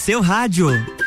seu rádio.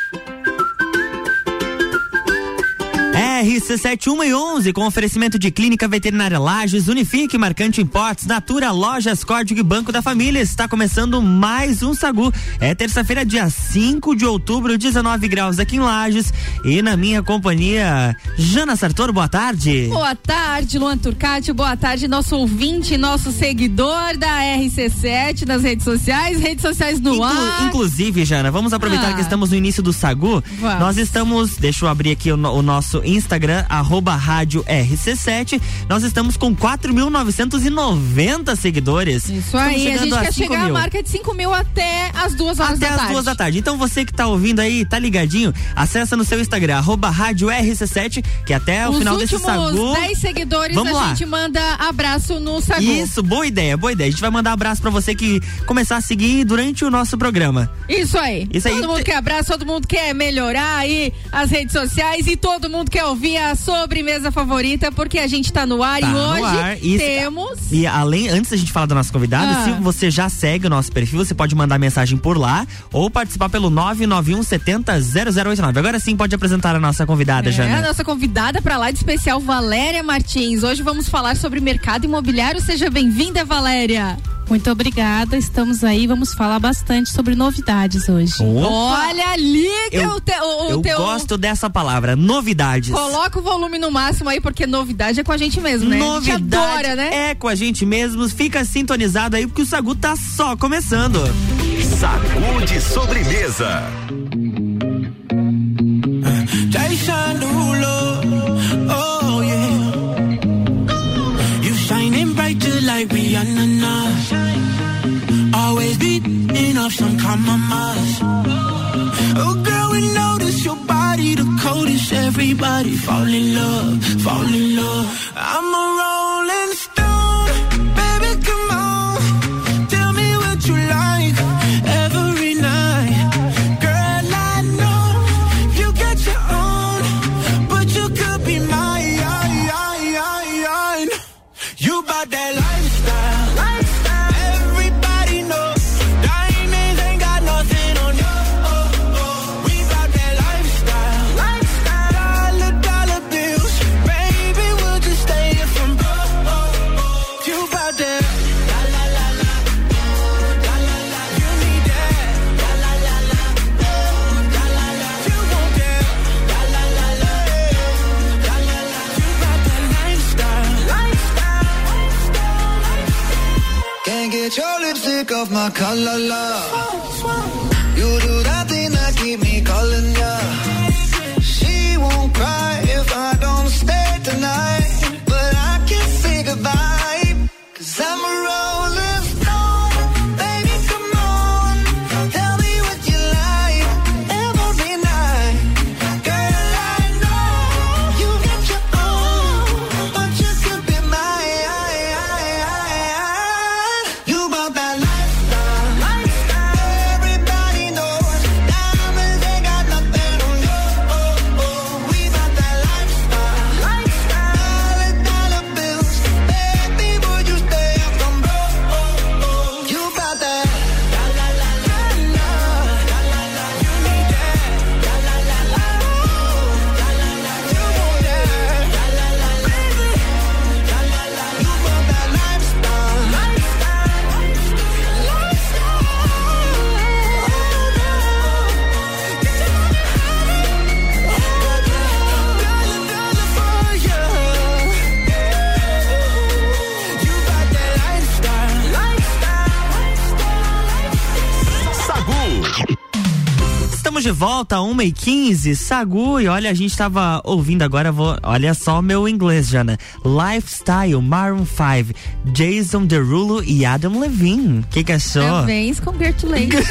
RC71 e 11, com oferecimento de Clínica Veterinária Lages, Unifique, Marcante Importes, Natura, Lojas, Código e Banco da Família. Está começando mais um Sagu. É terça-feira, dia 5 de outubro, 19 graus aqui em Lages. E na minha companhia, Jana Sartor, boa tarde. Boa tarde, Luan Turcati. Boa tarde, nosso ouvinte, nosso seguidor da RC7 nas redes sociais, redes sociais no Inclu ar. Inclusive, Jana, vamos aproveitar ah. que estamos no início do Sagu. Vamos. Nós estamos, deixa eu abrir aqui o, o nosso Instagram, arroba rádio RC7. Nós estamos com 4.990 seguidores. Isso aí, a gente a quer chegar mil. à marca de 5 mil até as duas horas até da tarde. Até as duas da tarde. Então você que tá ouvindo aí, tá ligadinho, acessa no seu Instagram, arroba rádio RC7, que até Os o final desse Sagu. 10 seguidores Vamos a lá. gente manda abraço no Sagu. Isso, boa ideia, boa ideia. A gente vai mandar abraço pra você que começar a seguir durante o nosso programa. Isso aí. Isso todo aí. mundo quer abraço, todo mundo quer melhorar aí as redes sociais e todo mundo quer ouvir a sobremesa favorita, porque a gente tá no ar tá e hoje ar. temos. E além, antes da gente falar da nossa convidada, ah. se você já segue o nosso perfil, você pode mandar mensagem por lá ou participar pelo 991 70 0089. Agora sim pode apresentar a nossa convidada, é, Jana. a nossa convidada para lá de especial, Valéria Martins. Hoje vamos falar sobre mercado imobiliário. Seja bem-vinda, Valéria. Muito obrigada, estamos aí, vamos falar bastante sobre novidades hoje. Opa. Olha, liga eu, o, te, o, eu teu... gosto dessa palavra, novidades. Coloca o volume no máximo aí, porque novidade é com a gente mesmo, né? Novidade adora, né? é com a gente mesmo, fica sintonizado aí, porque o Sagu tá só começando. Sagu de sobremesa. like up some compromise. Oh girl, we notice your body the coldest. Everybody fall in love, fall in love. I'm a rolling off my color, love. You do that thing that keep me calling, yeah. She won't cry if I don't stay tonight. Volta, 1 e 15 Sagu, e olha, a gente tava ouvindo agora, vou, olha só meu inglês, Jana. Lifestyle, Maroon 5, Jason Derulo e Adam Levine. O que que achou? Parabéns, congratulations.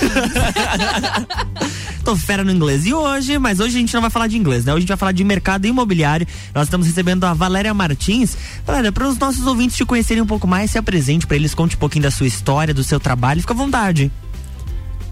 Tô fera no inglês. E hoje, mas hoje a gente não vai falar de inglês, né? Hoje a gente vai falar de mercado imobiliário. Nós estamos recebendo a Valéria Martins. Valéria, para os nossos ouvintes te conhecerem um pouco mais, se apresente para eles, conte um pouquinho da sua história, do seu trabalho. Fica à vontade.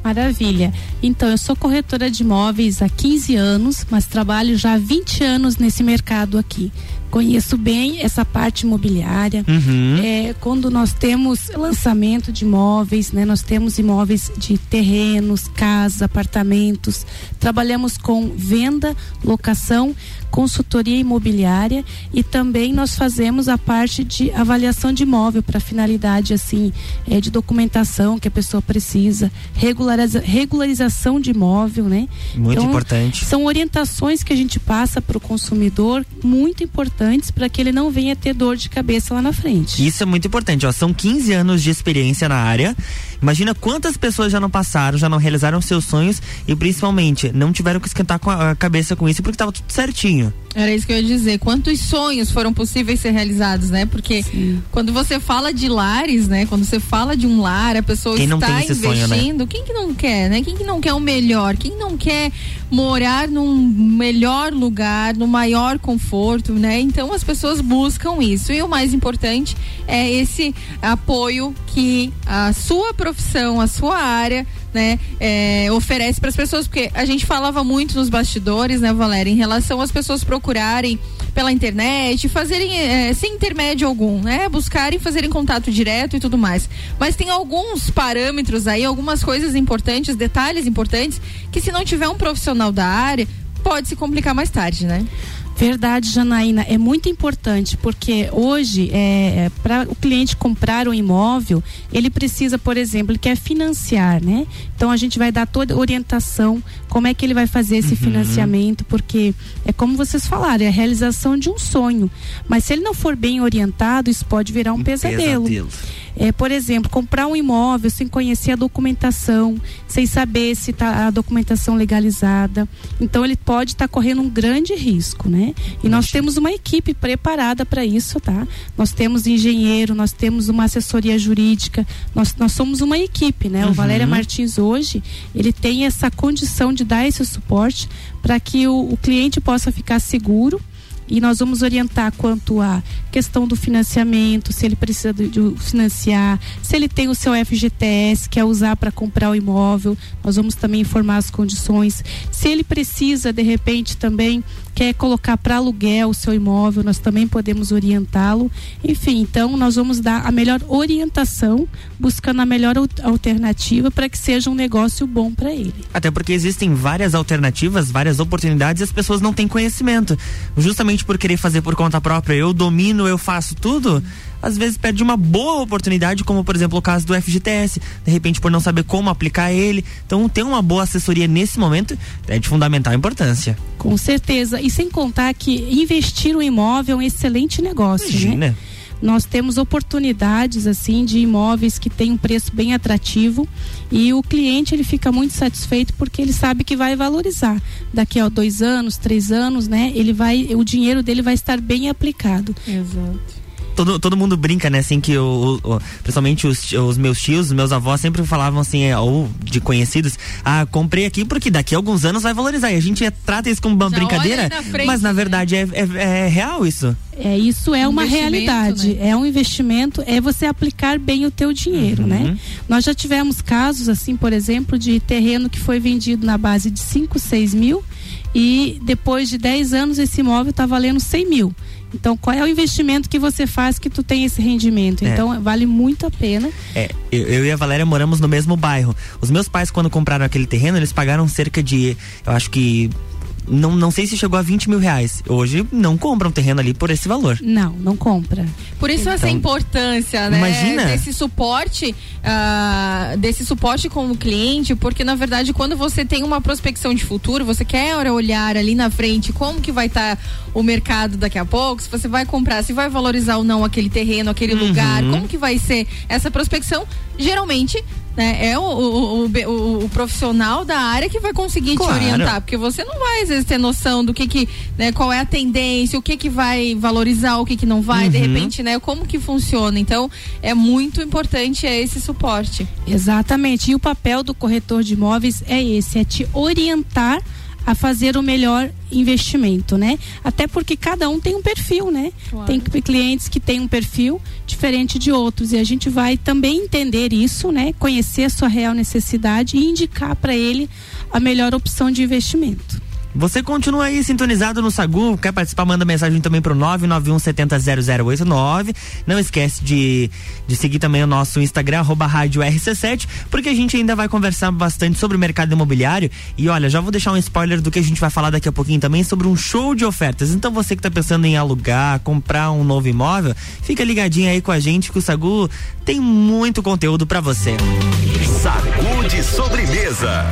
Maravilha. Então, eu sou corretora de imóveis há 15 anos, mas trabalho já há 20 anos nesse mercado aqui. Conheço bem essa parte imobiliária. Uhum. É, quando nós temos lançamento de imóveis, né? Nós temos imóveis de terrenos, casas, apartamentos. Trabalhamos com venda, locação, consultoria imobiliária e também nós fazemos a parte de avaliação de imóvel para finalidade assim é, de documentação que a pessoa precisa, regulariza, regularização de imóvel, né? Muito então, importante. São orientações que a gente passa para o consumidor muito para que ele não venha ter dor de cabeça lá na frente. Isso é muito importante, ó. São 15 anos de experiência na área. Imagina quantas pessoas já não passaram, já não realizaram seus sonhos e principalmente não tiveram que esquentar com a cabeça com isso porque estava tudo certinho. Era isso que eu ia dizer. Quantos sonhos foram possíveis ser realizados, né? Porque Sim. quando você fala de lares, né? Quando você fala de um lar, a pessoa quem está investindo. Sonho, né? Quem que não quer, né? Quem que não quer o melhor? Quem não quer morar num melhor lugar, no maior conforto, né? Então as pessoas buscam isso. E o mais importante é esse apoio que a sua profissão, a sua área né, é, oferece para as pessoas, porque a gente falava muito nos bastidores, né, Valéria, em relação às pessoas procurarem pela internet, fazerem é, sem intermédio algum, né, buscarem fazerem contato direto e tudo mais. Mas tem alguns parâmetros aí, algumas coisas importantes, detalhes importantes, que se não tiver um profissional da área, pode se complicar mais tarde, né? Verdade, Janaína, é muito importante porque hoje é, é para o cliente comprar um imóvel, ele precisa, por exemplo, ele quer financiar, né? Então a gente vai dar toda orientação como é que ele vai fazer esse uhum. financiamento, porque é como vocês falaram, é a realização de um sonho. Mas se ele não for bem orientado, isso pode virar um, um pesadelo. pesadelo. É, por exemplo, comprar um imóvel sem conhecer a documentação, sem saber se está a documentação legalizada. Então ele pode estar tá correndo um grande risco, né? E nós temos uma equipe preparada para isso, tá? Nós temos engenheiro, nós temos uma assessoria jurídica, nós, nós somos uma equipe, né? Uhum. O Valéria Martins hoje, ele tem essa condição de dar esse suporte para que o, o cliente possa ficar seguro e nós vamos orientar quanto à questão do financiamento, se ele precisa de, de financiar, se ele tem o seu FGTS, que é usar para comprar o imóvel, nós vamos também informar as condições. Se ele precisa, de repente, também quer colocar para aluguel o seu imóvel, nós também podemos orientá-lo. Enfim, então nós vamos dar a melhor orientação, buscando a melhor alternativa para que seja um negócio bom para ele. Até porque existem várias alternativas, várias oportunidades e as pessoas não têm conhecimento. Justamente por querer fazer por conta própria, eu domino, eu faço tudo às vezes perde uma boa oportunidade, como por exemplo o caso do FGTS, de repente por não saber como aplicar ele. Então, ter uma boa assessoria nesse momento é de fundamental importância. Com certeza. E sem contar que investir no imóvel é um excelente negócio. Né? Imagina. Né? nós temos oportunidades assim de imóveis que têm um preço bem atrativo e o cliente ele fica muito satisfeito porque ele sabe que vai valorizar daqui a dois anos, três anos, né? Ele vai, o dinheiro dele vai estar bem aplicado. Exato todo, todo mundo brinca, né? Assim, que o, o principalmente os, os, meus tios, os meus avós sempre falavam assim, é, ou de conhecidos, ah, comprei aqui porque daqui a alguns anos vai valorizar. E a gente trata isso como uma Já brincadeira, na frente, mas na né? verdade né? é, é, é, real isso. É, isso é uma realidade, né? é um investimento, é você aplicar bem o teu dinheiro, né? uhum. né? Nós já tivemos casos, assim, por exemplo, de terreno que foi vendido na base de 5, 6 mil e depois de 10 anos esse imóvel está valendo 100 mil. Então, qual é o investimento que você faz que tu tem esse rendimento? É. Então, vale muito a pena. É, eu, eu, e a Valéria moramos no mesmo bairro. Os meus pais, quando compraram aquele terreno, eles pagaram cerca de, eu acho que não, não sei se chegou a 20 mil reais. Hoje não compra um terreno ali por esse valor. Não, não compra. Por isso então, essa importância, né? Imagina. Desse suporte, uh, desse suporte com o cliente, porque na verdade quando você tem uma prospecção de futuro, você quer olhar ali na frente como que vai estar tá o mercado daqui a pouco, se você vai comprar, se vai valorizar ou não aquele terreno, aquele uhum. lugar, como que vai ser essa prospecção, geralmente né? É o, o, o, o, profissional da área que vai conseguir claro. te orientar, porque você não vai às vezes ter noção do que que, né, qual é a tendência, o que que vai valorizar, o que que não vai, uhum. de repente, né, como que funciona. Então, é muito importante esse suporte. Exatamente. E o papel do corretor de imóveis é esse, é te orientar a fazer o melhor investimento, né? Até porque cada um tem um perfil, né? Claro. Tem clientes que têm um perfil diferente de outros e a gente vai também entender isso, né? Conhecer a sua real necessidade e indicar para ele a melhor opção de investimento. Você continua aí sintonizado no Sagu, quer participar, manda mensagem também pro 991 70 0089. Não esquece de, de seguir também o nosso Instagram, arroba rádio RC7, porque a gente ainda vai conversar bastante sobre o mercado imobiliário. E olha, já vou deixar um spoiler do que a gente vai falar daqui a pouquinho também sobre um show de ofertas. Então você que tá pensando em alugar, comprar um novo imóvel, fica ligadinho aí com a gente que o Sagu tem muito conteúdo para você. Sagu de sobremesa.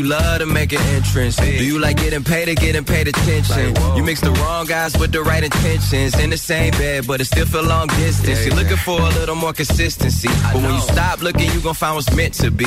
Entrance. Do you like getting paid or getting paid attention? You mix the wrong guys with the right intentions. In the same bed, but it still feel long distance. You're looking for a little more consistency. But when you stop looking, you gon' find what's meant to be.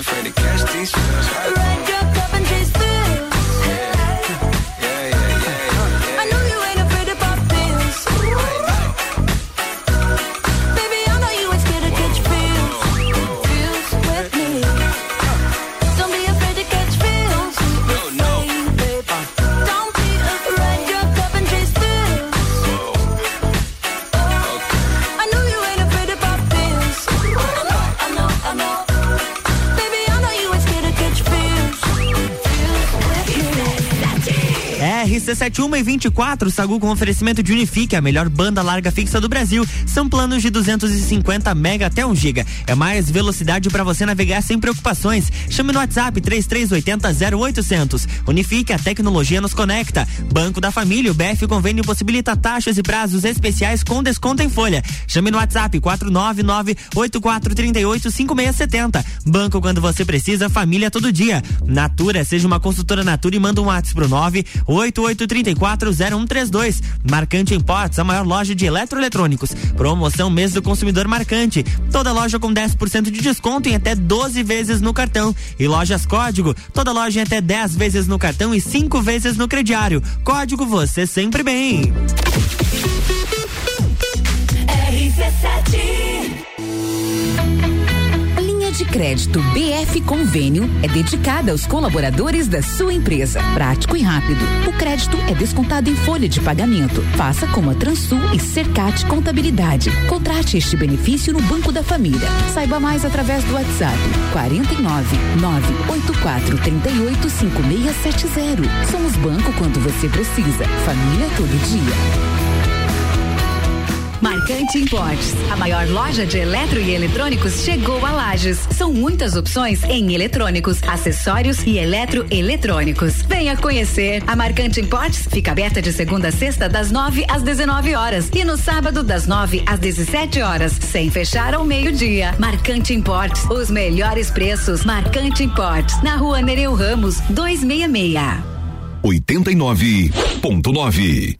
Afraid to catch these feels. Your cup and chase RC71 e 24, Sagu com oferecimento de Unifique, a melhor banda larga fixa do Brasil. São planos de 250 mega até 1 giga. É mais velocidade para você navegar sem preocupações. Chame no WhatsApp 3380 0800. Unifique, a tecnologia nos conecta. Banco da Família, o BF Convênio possibilita taxas e prazos especiais com desconto em folha. Chame no WhatsApp 499 8438 5670. Banco quando você precisa, família todo dia. Natura, seja uma consultora Natura e manda um WhatsApp pro 988 988340132. Marcante Imports, a maior loja de eletroeletrônicos. Promoção mês do consumidor marcante. Toda loja com 10% de desconto em até 12 vezes no cartão. E lojas Código, toda loja em até 10 vezes no cartão e 5 vezes no crediário. Código você sempre bem. Linha de crédito BF Convênio é dedicada aos colaboradores da sua empresa. Prático e rápido. O crédito é descontado em folha de pagamento. Faça como a Transul e Cercat Contabilidade. Contrate este benefício no Banco da Família. Saiba mais através do WhatsApp 49 984 38 5670. Somos banco quando você precisa. Família todo dia. Marcante Importes, a maior loja de eletro e eletrônicos chegou a Lages. São muitas opções em eletrônicos, acessórios e eletroeletrônicos. Venha conhecer. A Marcante Importes fica aberta de segunda a sexta das 9 às 19 horas e no sábado das 9 às 17 horas, sem fechar ao meio-dia. Marcante Importes, os melhores preços. Marcante Importes, na Rua Nereu Ramos, 266. 89.9.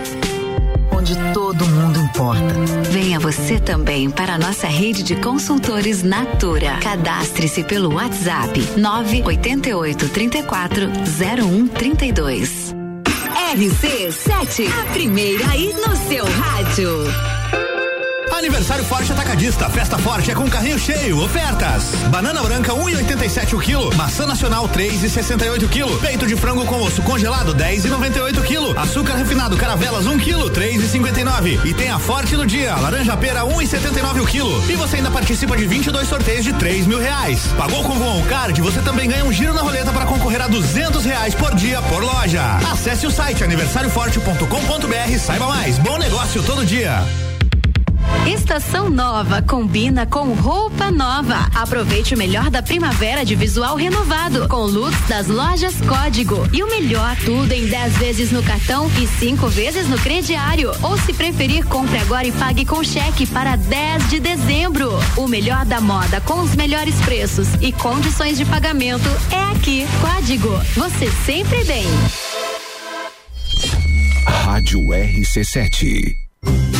Importa. Venha você também para a nossa rede de consultores Natura. Cadastre-se pelo WhatsApp 988 34 0132. RC7, a primeira aí no. Aniversário Forte Atacadista. Festa Forte é com carrinho cheio. Ofertas. Banana branca 1,87 o quilo. Maçã nacional 3,68 quilo. Peito de frango com osso congelado 10,98 quilo. Açúcar refinado Caravelas 1 quilo 3,59. E tem a Forte do dia. Laranja pera 1,79 o quilo. E você ainda participa de 22 sorteios de 3 mil reais. Pagou com o card? Você também ganha um giro na roleta para concorrer a 200 reais por dia por loja. Acesse o site aniversarioforte.com.br. Saiba mais. Bom negócio todo dia. Estação nova combina com roupa nova. Aproveite o melhor da primavera de visual renovado com looks das lojas Código. E o melhor, tudo em 10 vezes no cartão e 5 vezes no crediário. Ou se preferir, compre agora e pague com cheque para 10 de dezembro. O melhor da moda com os melhores preços e condições de pagamento é aqui. Código. Você sempre bem. Rádio RC7.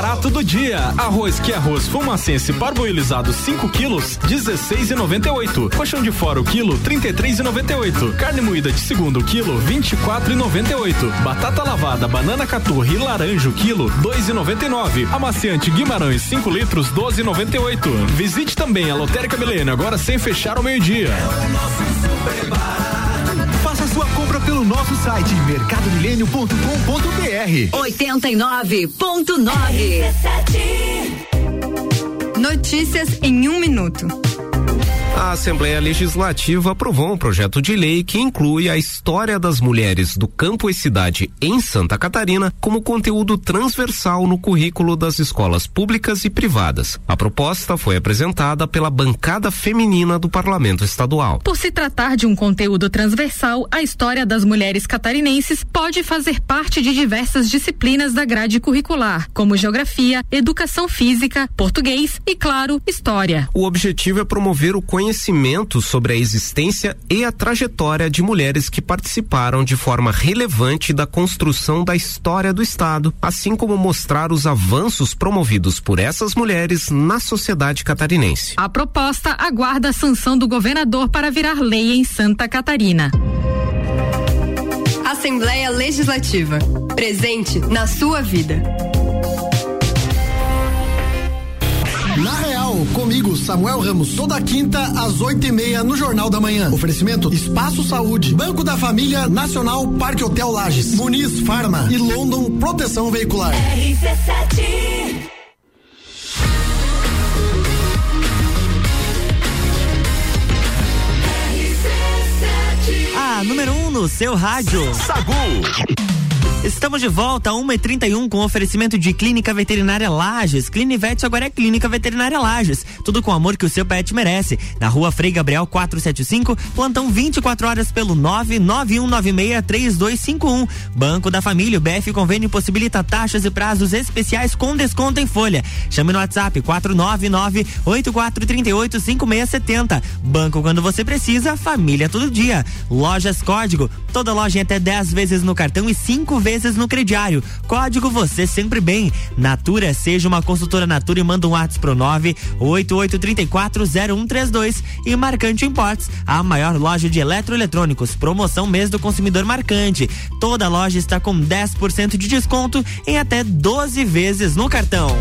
Super barato do dia. Arroz que é arroz fumacense parboilizado 5 quilos, 16,98. Colchão de fora o quilo, 33,98. Carne moída de segundo quilo, 24,98. Batata lavada, banana caturra e laranja o quilo, 2,99. Amaciante Guimarães 5 litros, 12,98. Visite também a Lotérica Milênio agora sem fechar ao meio-dia. Faça sua compra pelo nosso site mercadomilênio.com.br. 89.9. Notícias em um minuto. A Assembleia Legislativa aprovou um projeto de lei que inclui a história das mulheres do campo e cidade em Santa Catarina como conteúdo transversal no currículo das escolas públicas e privadas. A proposta foi apresentada pela bancada feminina do Parlamento Estadual. Por se tratar de um conteúdo transversal, a história das mulheres catarinenses pode fazer parte de diversas disciplinas da grade curricular, como geografia, educação física, português e, claro, história. O objetivo é promover o conhecimento conhecimento sobre a existência e a trajetória de mulheres que participaram de forma relevante da construção da história do Estado, assim como mostrar os avanços promovidos por essas mulheres na sociedade catarinense. A proposta aguarda a sanção do governador para virar lei em Santa Catarina. Assembleia Legislativa. Presente na sua vida. Na Real, comigo, Samuel Ramos, toda quinta às oito e meia no Jornal da Manhã. Oferecimento Espaço Saúde, Banco da Família Nacional, Parque Hotel Lages, Muniz Farma e London Proteção Veicular. RC7 A número 1 um no seu rádio. Sagu. Estamos de volta, 1h31, com oferecimento de Clínica Veterinária Lages. Clinivete agora é Clínica Veterinária Lages. Tudo com o amor que o seu pet merece. Na rua Frei Gabriel 475, plantão 24 horas pelo 991963251. Banco da Família, o BF Convênio possibilita taxas e prazos especiais com desconto em folha. Chame no WhatsApp 499-8438-5670. Banco quando você precisa, família todo dia. Lojas Código, toda loja em até 10 vezes no cartão e 5 vezes no crediário. Código você sempre bem. Natura, seja uma consultora Natura e manda um WhatsApp pro 988340132 e Marcante Imports, a maior loja de eletroeletrônicos. Promoção mês do consumidor marcante. Toda loja está com 10% de desconto em até 12 vezes no cartão.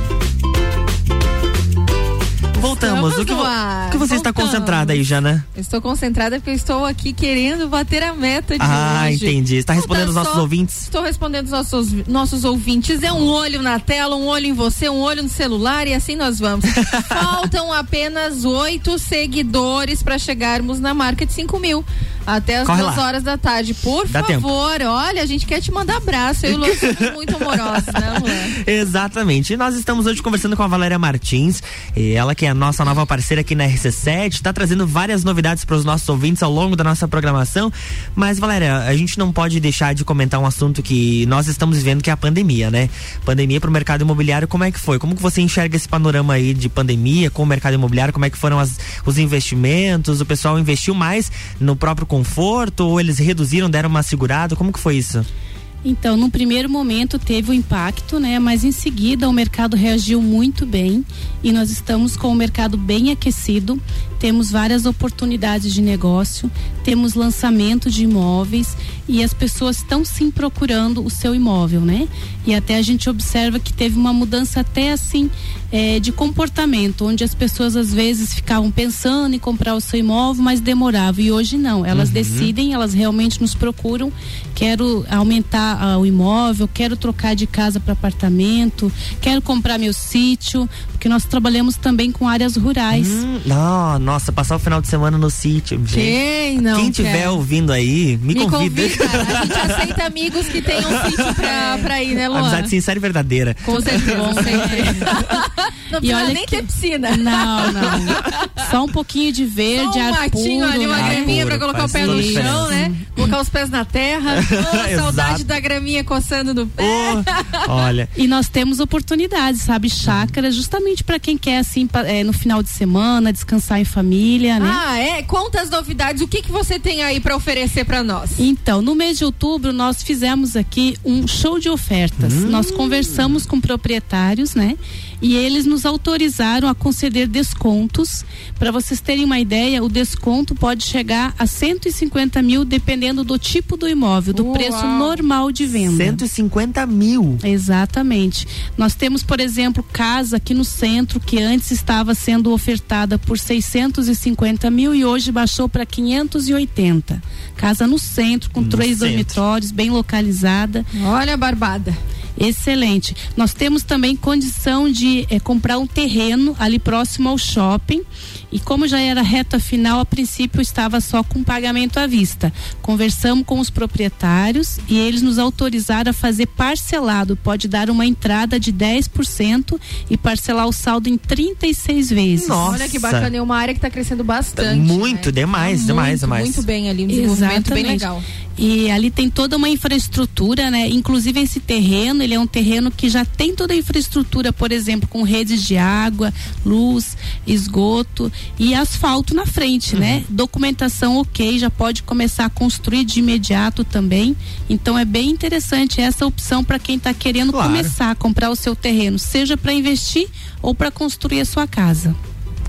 Voltamos. Estamos O que, vo- que você está Voltamos. concentrada aí, Jana? Estou concentrada porque eu estou aqui querendo bater a meta de Ah, hoje. entendi. Está Não respondendo tá os nossos só- ouvintes? Estou respondendo os nossos, nossos ouvintes. É um olho na tela, um olho em você, um olho no celular e assim nós vamos. Faltam apenas oito seguidores para chegarmos na marca de 5 mil. Até as Corre duas lá. horas da tarde. Por Dá tempo. favor, olha, a gente quer te mandar abraço. Eu e o Lu somos muito amorosos, né, Luan? Exatamente. E nós estamos hoje conversando com a Valéria Martins, e ela que é a nossa nova parceira aqui na RC7, está trazendo várias novidades para os nossos ouvintes ao longo da nossa programação. Mas, Valéria, a gente não pode deixar de comentar um assunto que nós estamos vivendo, que é a pandemia, né? Pandemia para o mercado imobiliário, como é que foi? Como que você enxerga esse panorama aí de pandemia com o mercado imobiliário? Como é que foram as- os investimentos? O pessoal investiu mais no próprio conforto ou eles reduziram, deram uma segurada? Como que foi isso? Então, no primeiro momento teve o impacto, né? Mas em seguida o mercado reagiu muito bem e nós estamos com o mercado bem aquecido. Temos várias oportunidades de negócio, temos lançamento de imóveis e as pessoas estão sim procurando o seu imóvel, né? E até a gente observa que teve uma mudança até assim eh, de comportamento, onde as pessoas às vezes ficavam pensando em comprar o seu imóvel, mas demoravam. E hoje não, elas Uhum. decidem, elas realmente nos procuram. Quero aumentar ah, o imóvel, quero trocar de casa para apartamento, quero comprar meu sítio, porque nós trabalhamos também com áreas rurais. Hum, não, nossa, passar o final de semana no sítio. gente. Quem não Quem tiver quer? ouvindo aí, me, Me convida. convida. A gente aceita amigos que tenham sítio pra, pra ir, né, Luan? Amizade sincera e verdadeira. Com certeza. Não E precisa olha nem que- ter piscina. Não, não. Só um pouquinho de verde, Só um ar matinho puro, ali, uma graminha pra colocar o pé no chão, né? Colocar os pés na terra. Oh, saudade Exato. Graminha coçando no pé. Olha. E nós temos oportunidades, sabe? Chácara, justamente para quem quer, assim, pa- é, no final de semana, descansar em família, né? Ah, é? Conta as novidades. O que, que você tem aí pra oferecer pra nós? Então, no mês de outubro, nós fizemos aqui um show de ofertas. Hum. Nós conversamos com proprietários, né? E eles nos autorizaram a conceder descontos. Para vocês terem uma ideia, o desconto pode chegar a 150 mil, dependendo do tipo do imóvel, do Uau. preço normal de venda. 150 mil. Exatamente. Nós temos, por exemplo, casa aqui no centro que antes estava sendo ofertada por 650 mil e hoje baixou para 580. Casa no centro, com No três centro. dormitórios, bem localizada. Olha a barbada. Excelente. Nós temos também condição de eh, comprar um terreno ali próximo ao shopping. E como já era reta final, a princípio estava só com pagamento à vista. Conversamos com os proprietários e eles nos autorizaram a fazer parcelado. Pode dar uma entrada de 10% e parcelar o saldo em 36 vezes. Olha que bacana. É uma área que tá crescendo bastante. Muito, demais, Tá demais, muito, demais. Muito bem ali, um desenvolvimento bem legal. E ali tem toda uma infraestrutura, né? Inclusive esse terreno, ele é um terreno que já tem toda a infraestrutura, por exemplo, com redes de água, luz, esgoto e asfalto na frente, né? Uhum. Documentação ok, já pode começar a construir de imediato também. Então é bem interessante essa opção para quem está querendo Claro. começar a comprar o seu terreno, seja para investir ou para construir a sua casa.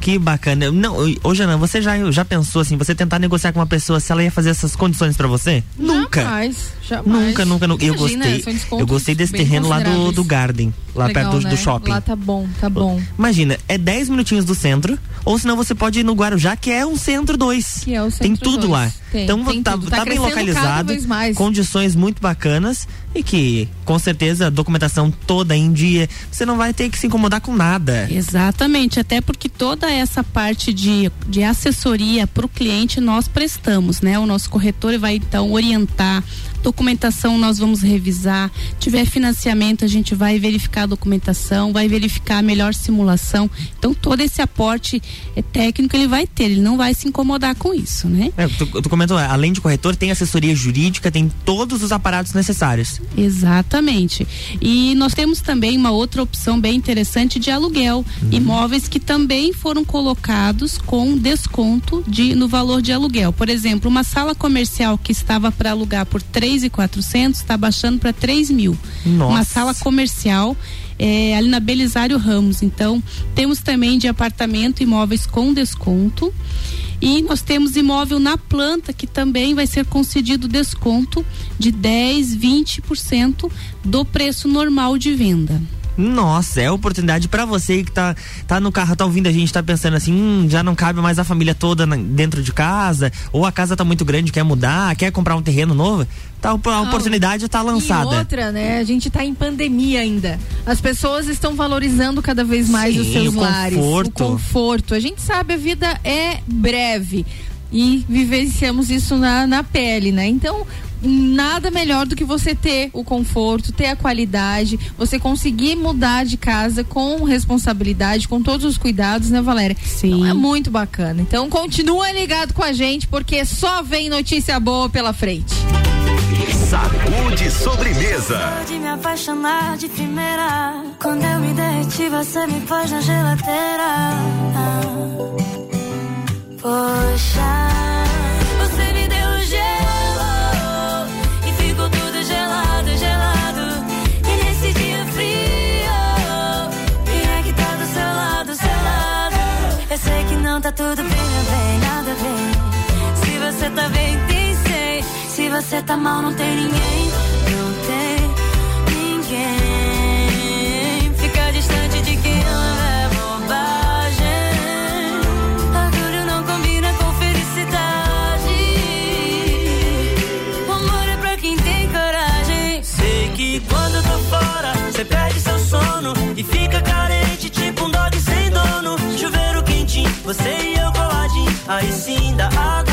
Que bacana. Não, hoje não, você já, já pensou assim, você tentar negociar com uma pessoa se ela ia fazer essas condições pra você? Nunca. Jamais, jamais. Nunca, nunca, nunca. Eu gostei. Eu gostei desse terreno lá do, do Garden, lá Legal, perto do, né? do shopping. Lá tá bom, tá bom. Imagina, é 10 minutinhos do centro, ou senão você pode ir no Guarujá, que é um centro 2. Que é o Tem centro tudo dois. lá. Tem, então tem tá, tudo. tá Tá bem localizado, vez mais. condições muito bacanas e que com certeza a documentação toda em dia, você não vai ter que se incomodar com nada. Exatamente, até porque toda essa parte de, de assessoria para o cliente nós prestamos, né? O nosso corretor vai então orientar, tratar documentação nós vamos revisar, tiver financiamento a gente vai verificar a documentação, vai verificar a melhor simulação. Então todo esse aporte é técnico ele vai ter, ele não vai se incomodar com isso, né? É, tu, tu comentou, além de corretor, tem assessoria jurídica, tem todos os aparatos necessários. Exatamente. E nós temos também uma outra opção bem interessante de aluguel. Imóveis que também foram colocados com desconto de, no valor de aluguel. Por exemplo, uma sala comercial que estava para alugar por três e quatrocentos está baixando para três mil. Nossa. Uma sala comercial é, ali na Belisário Ramos. Então, temos também de apartamento imóveis com desconto. E nós temos imóvel na planta que também vai ser concedido desconto de 10, 20% do preço normal de venda. Nossa, é oportunidade pra você que tá, tá no carro, tá ouvindo a gente, tá pensando assim, hum, já não cabe mais a família toda na- dentro de casa, ou a casa tá muito grande, quer mudar, quer comprar um terreno novo, tá, a oportunidade tá lançada. E outra, né? A gente tá em pandemia ainda. As pessoas estão valorizando cada vez mais Sim, os seus o lares. conforto. O conforto. A gente sabe, a vida é breve. E vivenciamos isso na, na pele, né? Então, nada melhor do que você ter o conforto, ter a qualidade, você conseguir mudar de casa com responsabilidade, com todos os cuidados, né, Valéria? Sim. Então, é muito bacana. Então, continua ligado com a gente, porque só vem notícia boa pela frente. Sacude sobremesa. Pode me apaixonar de primeira. Quando eu me derreti, você me pôs na geladeira. Poxa, bem. Se você tá bem, tem sei. Se você tá mal, não tem ninguém. Não tem ninguém. Fica distante de quem ama é bobagem. Orgulho não combina com felicidade. O amor é pra quem tem coragem. Sei que quando eu tô fora, você perde seu sono e fica carente, tipo um dog sem dono. Chuveiro quentinho, você e eu coladinho. Aí sim dá água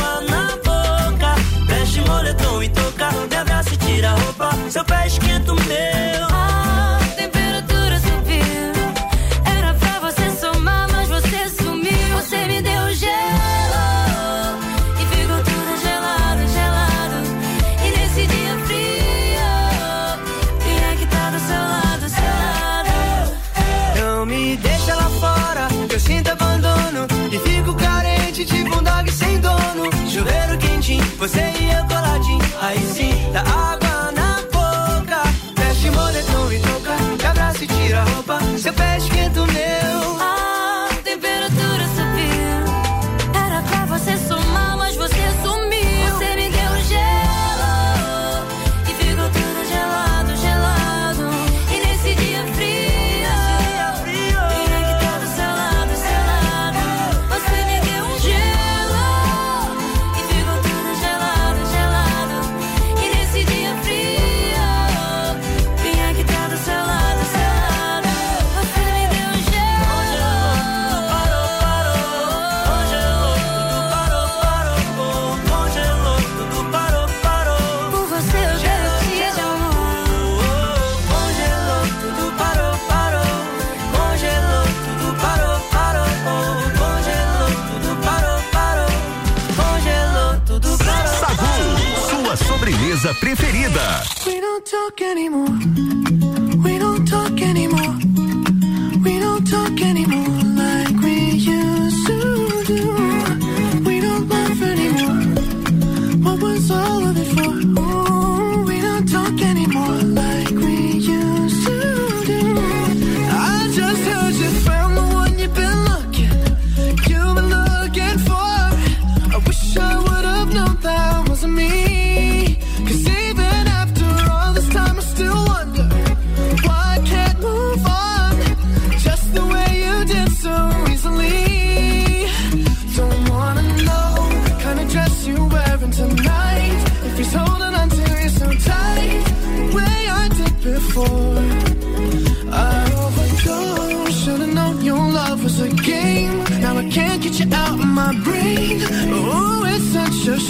Sobremesa preferida. We don't talk anymore.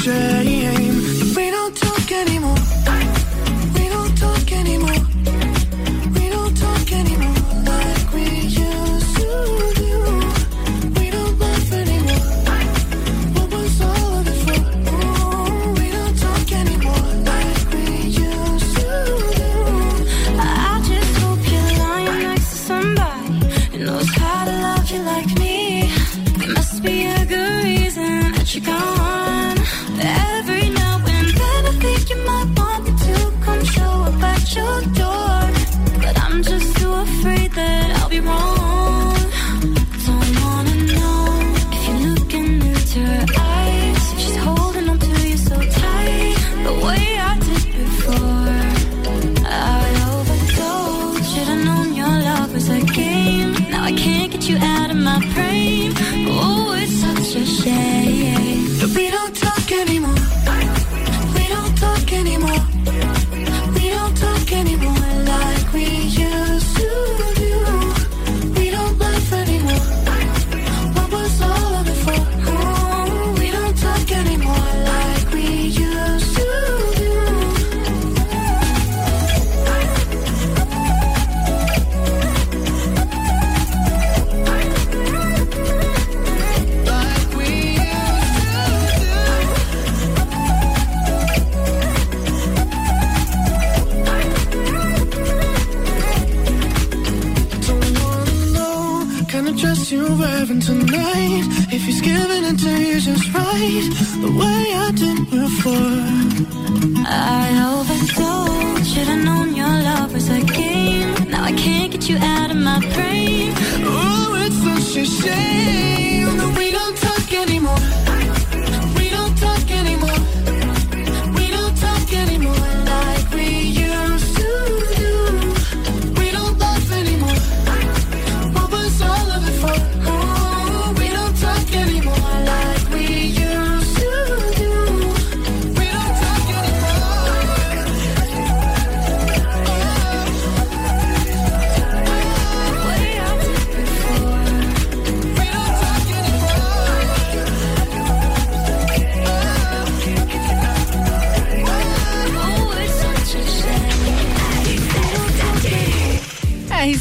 future before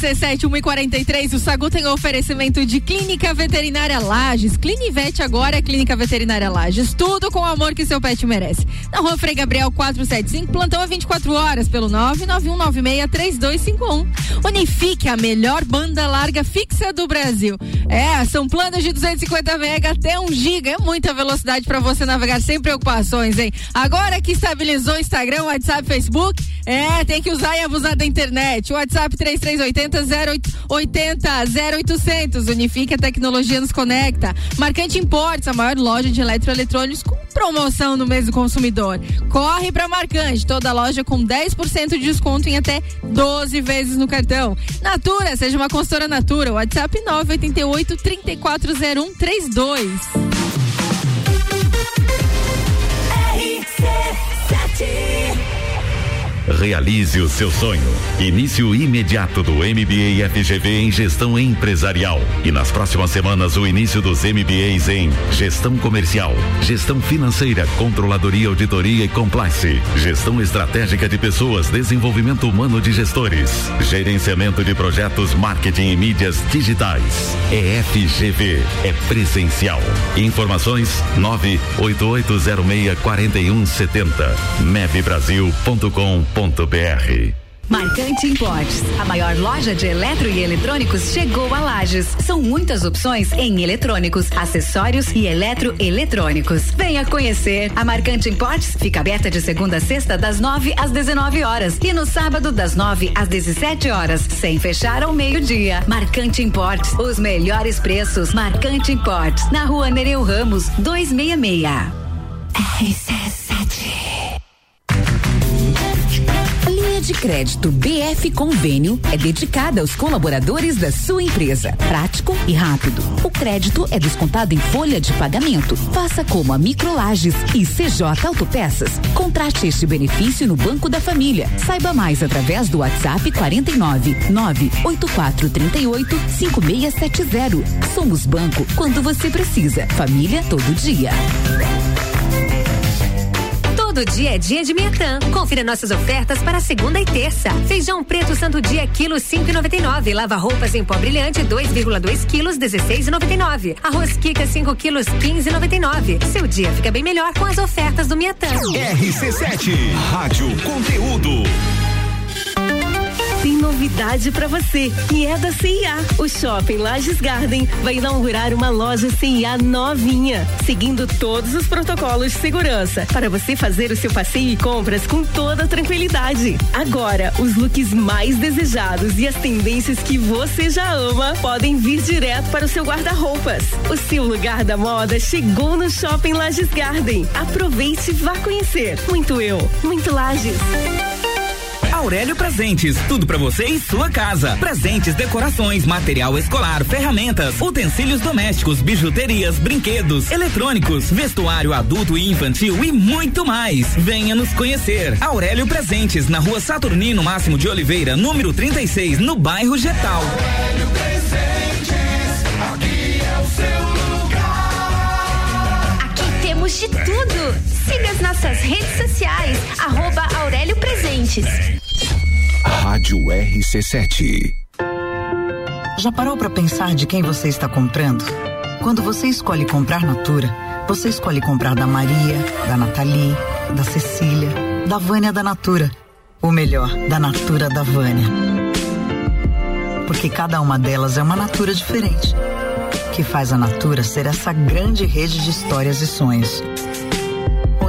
RC7 143, o Sagu tem oferecimento de Clínica Veterinária Lages. Clinivete agora é Clínica Veterinária Lages. Tudo com o amor que seu pet merece. Na rua Frei Gabriel 475, plantão a 24 horas pelo 991963251. Unifique, a melhor banda larga fixa do Brasil. É, são planos de 250 mega até 1 giga. É muita velocidade para você navegar sem preocupações, hein? Agora que estabilizou Instagram, WhatsApp, Facebook, é, tem que usar e abusar da internet. WhatsApp 3380 0880 0800. Unifique, a tecnologia nos conecta. Marcante Importes, a maior loja de eletroeletrônicos com promoção no mês do consumidor. Corre para Marcante, toda loja com 10% de desconto em até 12 vezes no cartão. Natura, seja uma consultora Natura. WhatsApp 988 340132. Realize o seu sonho. Início imediato do MBA FGV em Gestão Empresarial. E nas próximas semanas, o início dos MBAs em Gestão Comercial, Gestão Financeira, Controladoria, Auditoria e Compliance, Gestão Estratégica de Pessoas, Desenvolvimento Humano de Gestores, Gerenciamento de Projetos, Marketing e Mídias Digitais. É FGV. É presencial. Informações 988064170. mevbrasil.com.br Marcante Importes, a maior loja de eletro e eletrônicos chegou a Lages. São muitas opções em eletrônicos, acessórios e eletroeletrônicos. Venha conhecer. A Marcante Importes fica aberta de segunda a sexta das 9 às 19 horas e no sábado das 9 às 17 horas, sem fechar ao meio-dia. Marcante Importes, os melhores preços. Marcante Importes, na Rua Nereu Ramos, 266. RC7 A linha de crédito BF Convênio é dedicada aos colaboradores da sua empresa. Prático e rápido. O crédito é descontado em folha de pagamento. Faça como a Microlages e CJ Autopeças. Contrate este benefício no Banco da Família. Saiba mais através do WhatsApp 49 98438 5670. Somos banco quando você precisa. Família todo dia. Todo dia é dia de Miatã. Confira nossas ofertas para segunda e terça. Feijão preto santo dia quilo 5,99. Lava roupas em pó brilhante 2,2 quilos 16,99. Arroz Kika 5 quilos 15,99. Seu dia fica bem melhor com as ofertas do Miatã. RC7, Rádio Conteúdo. Novidade pra você e é da CIA. O Shopping Lages Garden vai inaugurar uma loja CIA novinha, seguindo todos os protocolos de segurança, para você fazer o seu passeio e compras com toda tranquilidade. Agora, os looks mais desejados e as tendências que você já ama podem vir direto para o seu guarda-roupas. O seu lugar da moda chegou no Shopping Lages Garden. Aproveite e vá conhecer. Muito eu, muito Lages. Aurélio Presentes, tudo para você e sua casa. Presentes, decorações, material escolar, ferramentas, utensílios domésticos, bijuterias, brinquedos, eletrônicos, vestuário adulto e infantil e muito mais. Venha nos conhecer. Aurélio Presentes, na rua Saturnino Máximo de Oliveira, número 36, no bairro Getal. Aurélio Presentes, aqui é o seu lugar. Aqui temos de tudo. Siga as nossas redes sociais, arroba Aurélio Presentes. Rádio RC7. Já parou para pensar de quem você está comprando? Quando você escolhe comprar Natura, você escolhe comprar da Maria, da Nathalie, da Cecília, da Vânia da Natura. Ou melhor, da Natura da Vânia. Porque cada uma delas é uma Natura diferente. Que faz a Natura ser essa grande rede de histórias e sonhos.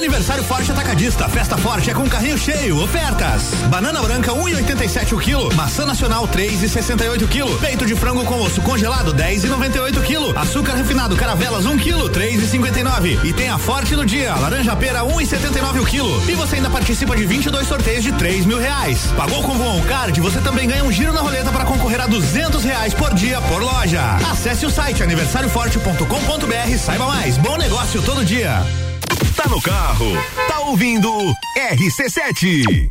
Aniversário Forte Atacadista. Festa Forte é com carrinho cheio. Ofertas. Banana branca 1,87 o quilo. Maçã nacional 3,68 quilo. Peito de frango com osso congelado 10,98 quilo. Açúcar refinado Caravelas 1 quilo 3,59. E tem a Forte no dia. Laranja pera 1,79 o quilo. E você ainda participa de 22 sorteios de 3 mil reais. Pagou com o Card? Você também ganha um giro na roleta para concorrer a 200 reais por dia por loja. Acesse o site aniversarioforte.com.br. Saiba mais. Bom negócio todo dia. Tá no carro, tá ouvindo RC7.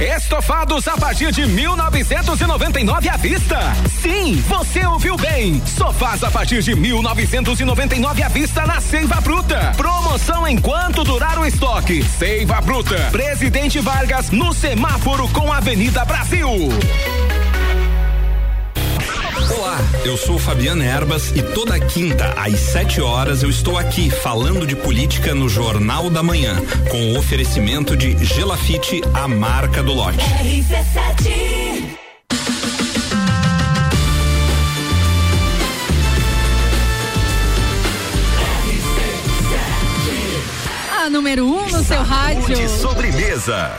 Estofados a partir de 1999 à vista. Sim, você ouviu bem. Sofás a partir de 1999 à vista na Seiva Bruta. Promoção enquanto durar o estoque. Seiva Bruta. Presidente Vargas no semáforo com Avenida Brasil. Eu sou Fabiana Erbas e toda quinta às 7 horas eu estou aqui falando de política no Jornal da Manhã, com o oferecimento de Gelafite, a marca do lote. RC7. A número 1 um no seu rádio. De sobremesa.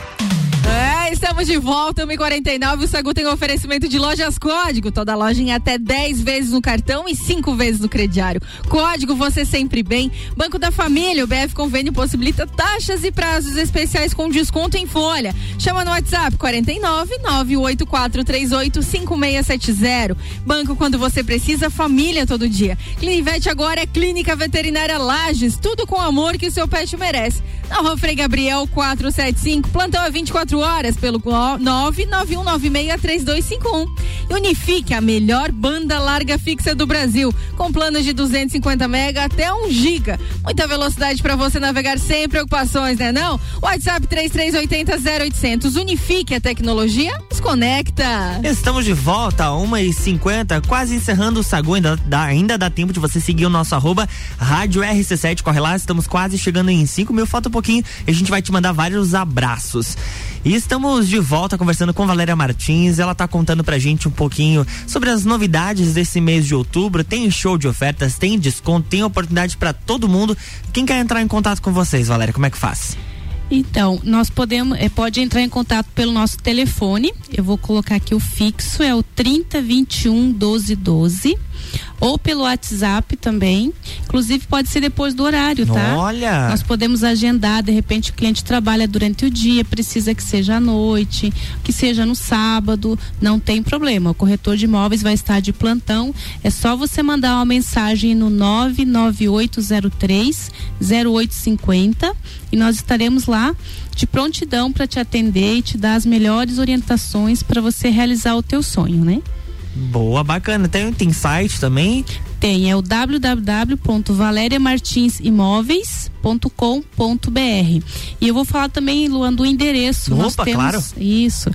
Estamos de volta, 1h49. O Sagu tem oferecimento de lojas Código. Toda loja em até 10 vezes no cartão e 5 vezes no crediário. Código você sempre bem. Banco da Família, o BF Convênio possibilita taxas e prazos especiais com desconto em folha. Chama no WhatsApp 49 98438 5670. Banco quando você precisa, família todo dia. Clinivete agora é Clínica Veterinária Lages. Tudo com amor que o seu pet merece. Na Rua Frei Gabriel 475, plantão é 24 horas pelo 991963251. E Unifique, a melhor banda larga fixa do Brasil, com planos de 250 mega até 1 giga. Muita velocidade para você navegar sem preocupações, né não? WhatsApp 3380 0800. Unifique a tecnologia, desconecta. Estamos de volta a 1h50, quase encerrando o Sagu. Ainda dá, ainda dá tempo de você seguir o nosso arroba Rádio RC7. Corre lá, estamos quase chegando em 5 mil. Falta um pouquinho e a gente vai te mandar vários abraços. E estamos de volta conversando com Valéria Martins. Ela tá contando pra gente um pouquinho sobre as novidades desse mês de outubro. Tem show de ofertas, tem desconto, tem oportunidade para todo mundo. Quem quer entrar em contato com vocês, Valéria, como é que faz? Então, nós podemos, é, pode entrar em contato pelo nosso telefone. Eu vou colocar aqui o fixo, é o 3021 1212 ou pelo WhatsApp também. Inclusive pode ser depois do horário, tá? Olha! Nós podemos agendar, de repente o cliente trabalha durante o dia, precisa que seja à noite, que seja no sábado, não tem problema. O corretor de imóveis vai estar de plantão. É só você mandar uma mensagem no 99803 0850 e nós estaremos lá de prontidão para te atender e te dar as melhores orientações para você realizar o teu sonho, né? Boa, bacana. Tem, tem site também? Tem, é o www.valeriamartinsimóveis.com.br. E eu vou falar também, Luan, do endereço. Opa, Nós temos claro. isso.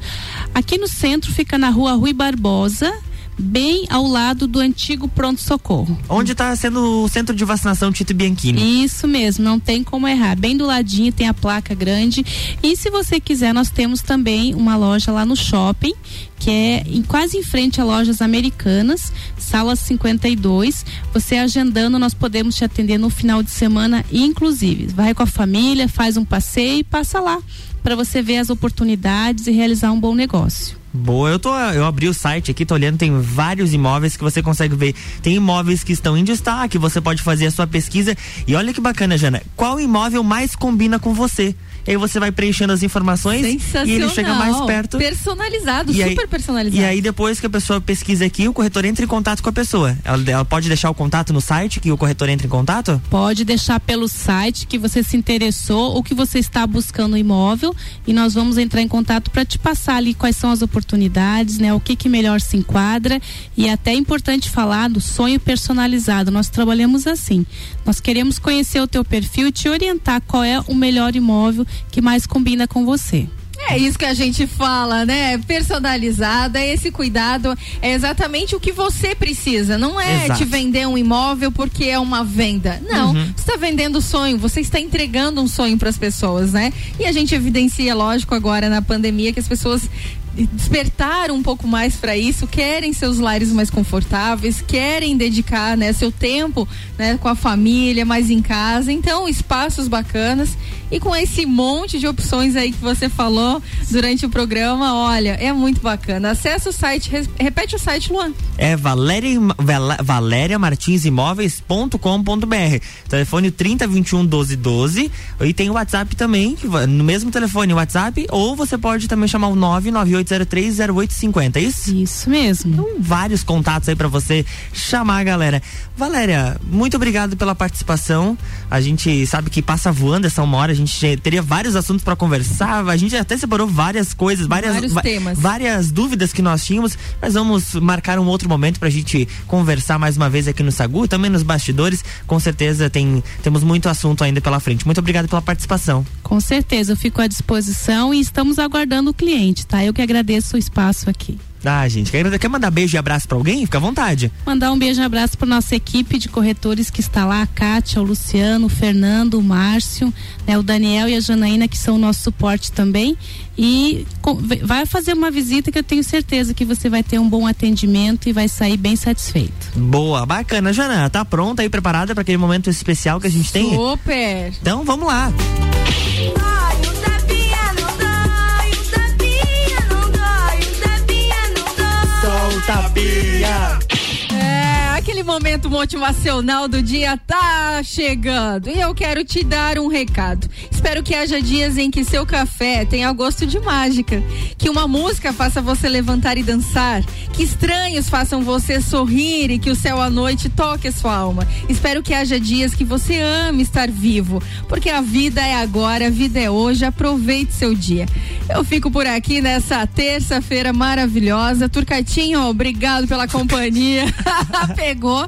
Aqui no centro fica na rua Rui Barbosa, bem ao lado do antigo pronto-socorro. Onde está sendo o centro de vacinação Tito Bianchini? Isso mesmo, não tem como errar. Bem do ladinho tem a placa grande. E se você quiser, nós temos também uma loja lá no shopping, que é em, quase em frente a lojas americanas, sala 52. Você agendando, nós podemos te atender no final de semana, inclusive. Vai com a família, faz um passeio e passa lá para você ver as oportunidades e realizar um bom negócio. Boa, eu tô, eu abri o site aqui, tô olhando, tem vários imóveis que você consegue ver. Tem imóveis que estão em destaque, você pode fazer a sua pesquisa. E olha que bacana, Jana, qual imóvel mais combina com você? E aí você vai preenchendo as informações e ele chega mais perto. Personalizado, E super aí- personalizado. E aí depois que a pessoa pesquisa aqui, o corretor entra em contato com a pessoa. Ela, ela pode deixar o contato no site que o corretor entra em contato? Pode deixar pelo site que você se interessou ou que você está buscando um imóvel e nós vamos entrar em contato para te passar ali quais são as oportunidades, né? O que que melhor se enquadra e é até importante falar do sonho personalizado. Nós trabalhamos assim. Nós queremos conhecer o teu perfil e te orientar qual é o melhor imóvel que mais combina com você. É isso que a gente fala, né? Personalizada, esse cuidado é exatamente o que você precisa. Não é Exato. te vender um imóvel porque é uma venda. Não, Uhum. você está vendendo sonho, você está entregando um sonho para as pessoas, né? E a gente evidencia, lógico, agora na pandemia que as pessoas despertaram um pouco mais para isso, querem seus lares mais confortáveis, querem dedicar, né, seu tempo, né, com a família, mais em casa. Então, espaços bacanas e com esse monte de opções aí que você falou durante o programa, olha, é muito bacana. Acesse o site, res- repete o site, Luan. É Valéria, Vala- valeriamartinsimóveis.com.br. Telefone 3021 1212. E tem o WhatsApp também, no mesmo telefone, o WhatsApp, ou você pode também chamar o 99803 0850, é isso? Isso mesmo. Então, vários contatos aí pra você chamar a galera. Valéria, muito obrigado pela participação. A gente sabe que passa voando essa uma hora, a gente te- teria vários assuntos pra conversar, a gente até separou várias coisas, várias, Vários temas. várias dúvidas que nós tínhamos, mas vamos marcar um outro momento pra gente conversar mais uma vez aqui no Sagu, também nos bastidores. Com certeza tem, temos muito assunto ainda pela frente. Muito obrigado pela participação. Com certeza, eu fico à disposição e estamos aguardando o cliente, tá? Eu que agradeço o espaço aqui. Ah, gente, quer, quer mandar beijo e abraço pra alguém? Fica à vontade. Mandar um beijo e abraço para nossa equipe de corretores que está lá, a Kátia, o Luciano, o Fernando, o Márcio, né, o Daniel e a Janaína, que são o nosso suporte também. E com- vai fazer uma visita que eu tenho certeza que você vai ter um bom atendimento e vai sair bem satisfeito. Boa, bacana. Jana, tá pronta aí, preparada pra aquele momento especial que a gente tem? Super! Então vamos lá. Solta momento motivacional do dia tá chegando e eu quero te dar um recado. Espero que haja dias em que seu café tenha gosto de mágica, que uma música faça você levantar e dançar, que estranhos façam você sorrir e que o céu à noite toque a sua alma. Espero que haja dias que você ame estar vivo, porque a vida é agora, a vida é hoje. Aproveite seu dia. Eu fico por aqui nessa terça-feira maravilhosa. Turcatinho, obrigado pela companhia. Pegou.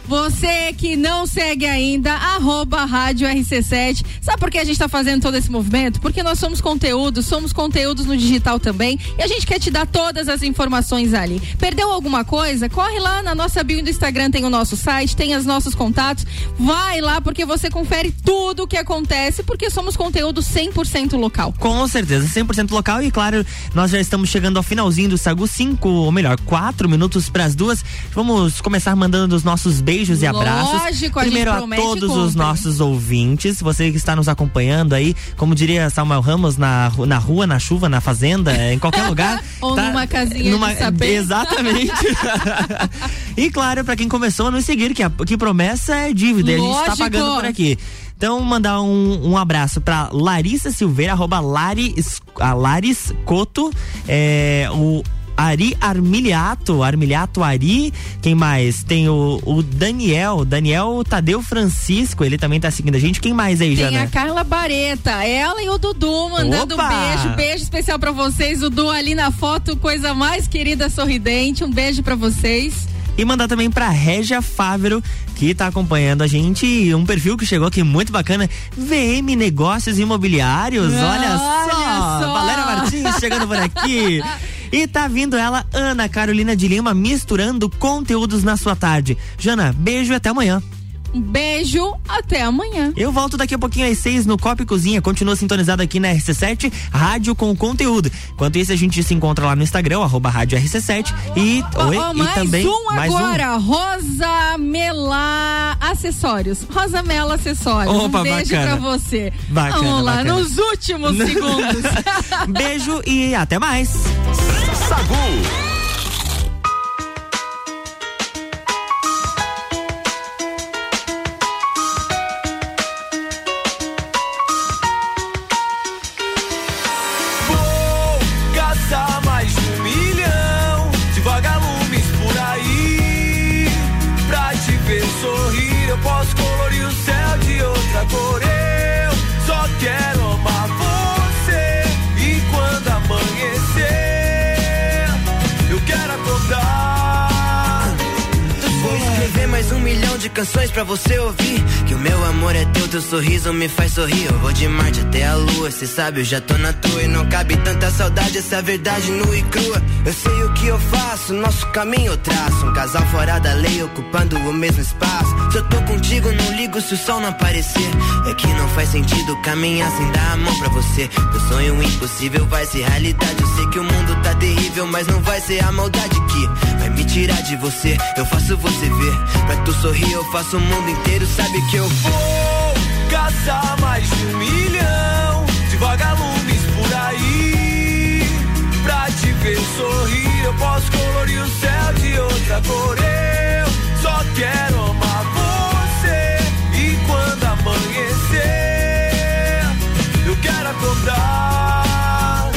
Você que não segue ainda, arroba Rádio RC7. Sabe por que a gente está fazendo todo esse movimento? Porque nós somos conteúdo, somos conteúdos no digital também. E a gente quer te dar todas as informações ali. Perdeu alguma coisa? Corre lá na nossa bio do Instagram, tem o nosso site, tem os nossos contatos. Vai lá porque você confere tudo o que acontece, porque somos conteúdo 100% local. Com certeza, 100% local e claro, nós já estamos chegando ao finalzinho do Sagu 5, ou melhor, 4 minutos para as duas. Vamos começar mandando os nossos beijos e abraços. Lógico, a Primeiro a, todos os nossos ouvintes, você que está nos acompanhando aí, como diria Samuel Ramos, na, na rua, na chuva, na fazenda, em qualquer lugar. Ou tá- numa casinha numa- de sapê. Exatamente. e claro, para quem começou a nos seguir, que, a, que promessa é dívida, e a gente está Lógico. pagando por aqui. Então, mandar um, um abraço pra Larissa Silveira, arroba Lari, a Laris Coto, é, o Ari Armiliato, Armiliato Ari, quem mais? Tem o, o Daniel, Daniel Tadeu Francisco, ele também tá seguindo a gente. Quem mais aí, Tem Jana? a Carla Bareta, ela e o Dudu mandando Opa! um beijo, beijo especial pra vocês. Dudu ali na foto, coisa mais querida, sorridente. Um beijo pra vocês. E mandar também pra Régia Fávero, que tá acompanhando a gente. Um perfil que chegou aqui muito bacana. VM Negócios Imobiliários. olha, Olha só. só. Valéria Martins chegando por aqui. E tá vindo ela, Ana Carolina de Lima, misturando conteúdos na sua tarde. Jana, beijo e até amanhã. Um beijo, até amanhã. Eu volto daqui a pouquinho às seis no Copa e Cozinha. Continua sintonizado aqui na RC7, rádio com conteúdo. Enquanto isso, a gente se encontra lá no Instagram, arroba rádio RC7. E, oi, Ó, e mais também. um mais um. agora, Rosa Mela Acessórios. Rosa Mela Acessórios. Opa, um beijo bacana. pra você. Bacana, Vamos lá, bacana. nos últimos segundos. Beijo e até mais. Sagu. Eu vou de Marte até a lua, cê sabe, eu já tô na tua. E não cabe tanta saudade, essa verdade nua e crua. Eu sei o que eu faço, nosso caminho eu traço. Um casal fora da lei, ocupando o mesmo espaço. Se eu tô contigo, não ligo se o sol não aparecer. É que não faz sentido caminhar sem dar a mão pra você. Teu sonho impossível vai ser realidade. Eu sei que o mundo tá terrível, mas não vai ser a maldade que vai me tirar de você. Eu faço você ver. Pra tu sorrir, eu faço o mundo inteiro. Sabe que eu Vou caçar mais de um milhão de vagalumes por aí. Pra te ver sorrir, eu posso colorir o céu de outra cor. Eu só quero amar você. E quando amanhecer, eu quero acordar.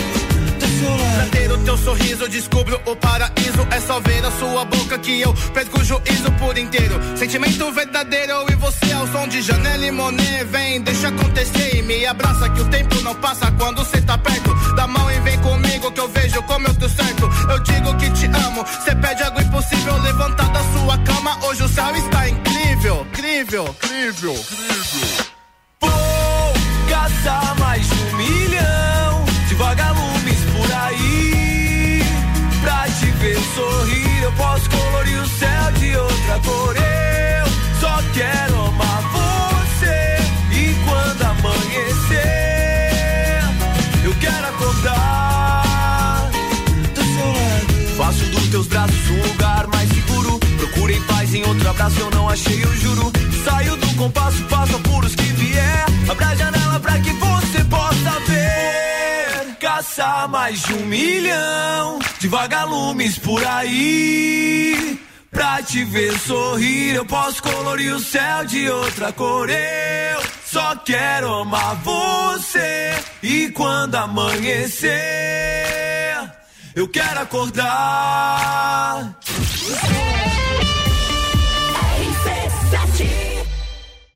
Pra ter o teu sorriso, eu descubro o paraíso. É só ver na sua boca que eu perco o juízo por inteiro. Sentimento verdadeiro, e você ao som de Janela e Monet. Vem, deixa acontecer e me abraça que o tempo não passa quando cê tá perto. Dá mão e vem comigo que eu vejo como eu tô certo. Eu digo que te amo, cê pede algo impossível. Levantar da sua cama, hoje o céu está incrível. Incrível, incrível, incrível. Vou caçar mais um milhão de vagalumes ver sorrir, eu posso colorir o céu de outra cor. Eu só quero amar você. E quando amanhecer, eu quero acordar do seu lado. Faço dos teus braços um lugar mais seguro. Procurei paz em outro abraço, eu não achei, eu juro. Saio do compasso, passo apuros que vier. Abra a janela pra que Caçar mais de um milhão de vagalumes por aí. Pra te ver sorrir, eu posso colorir o céu de outra cor. Eu só quero amar você. E quando amanhecer, eu quero acordar. RC7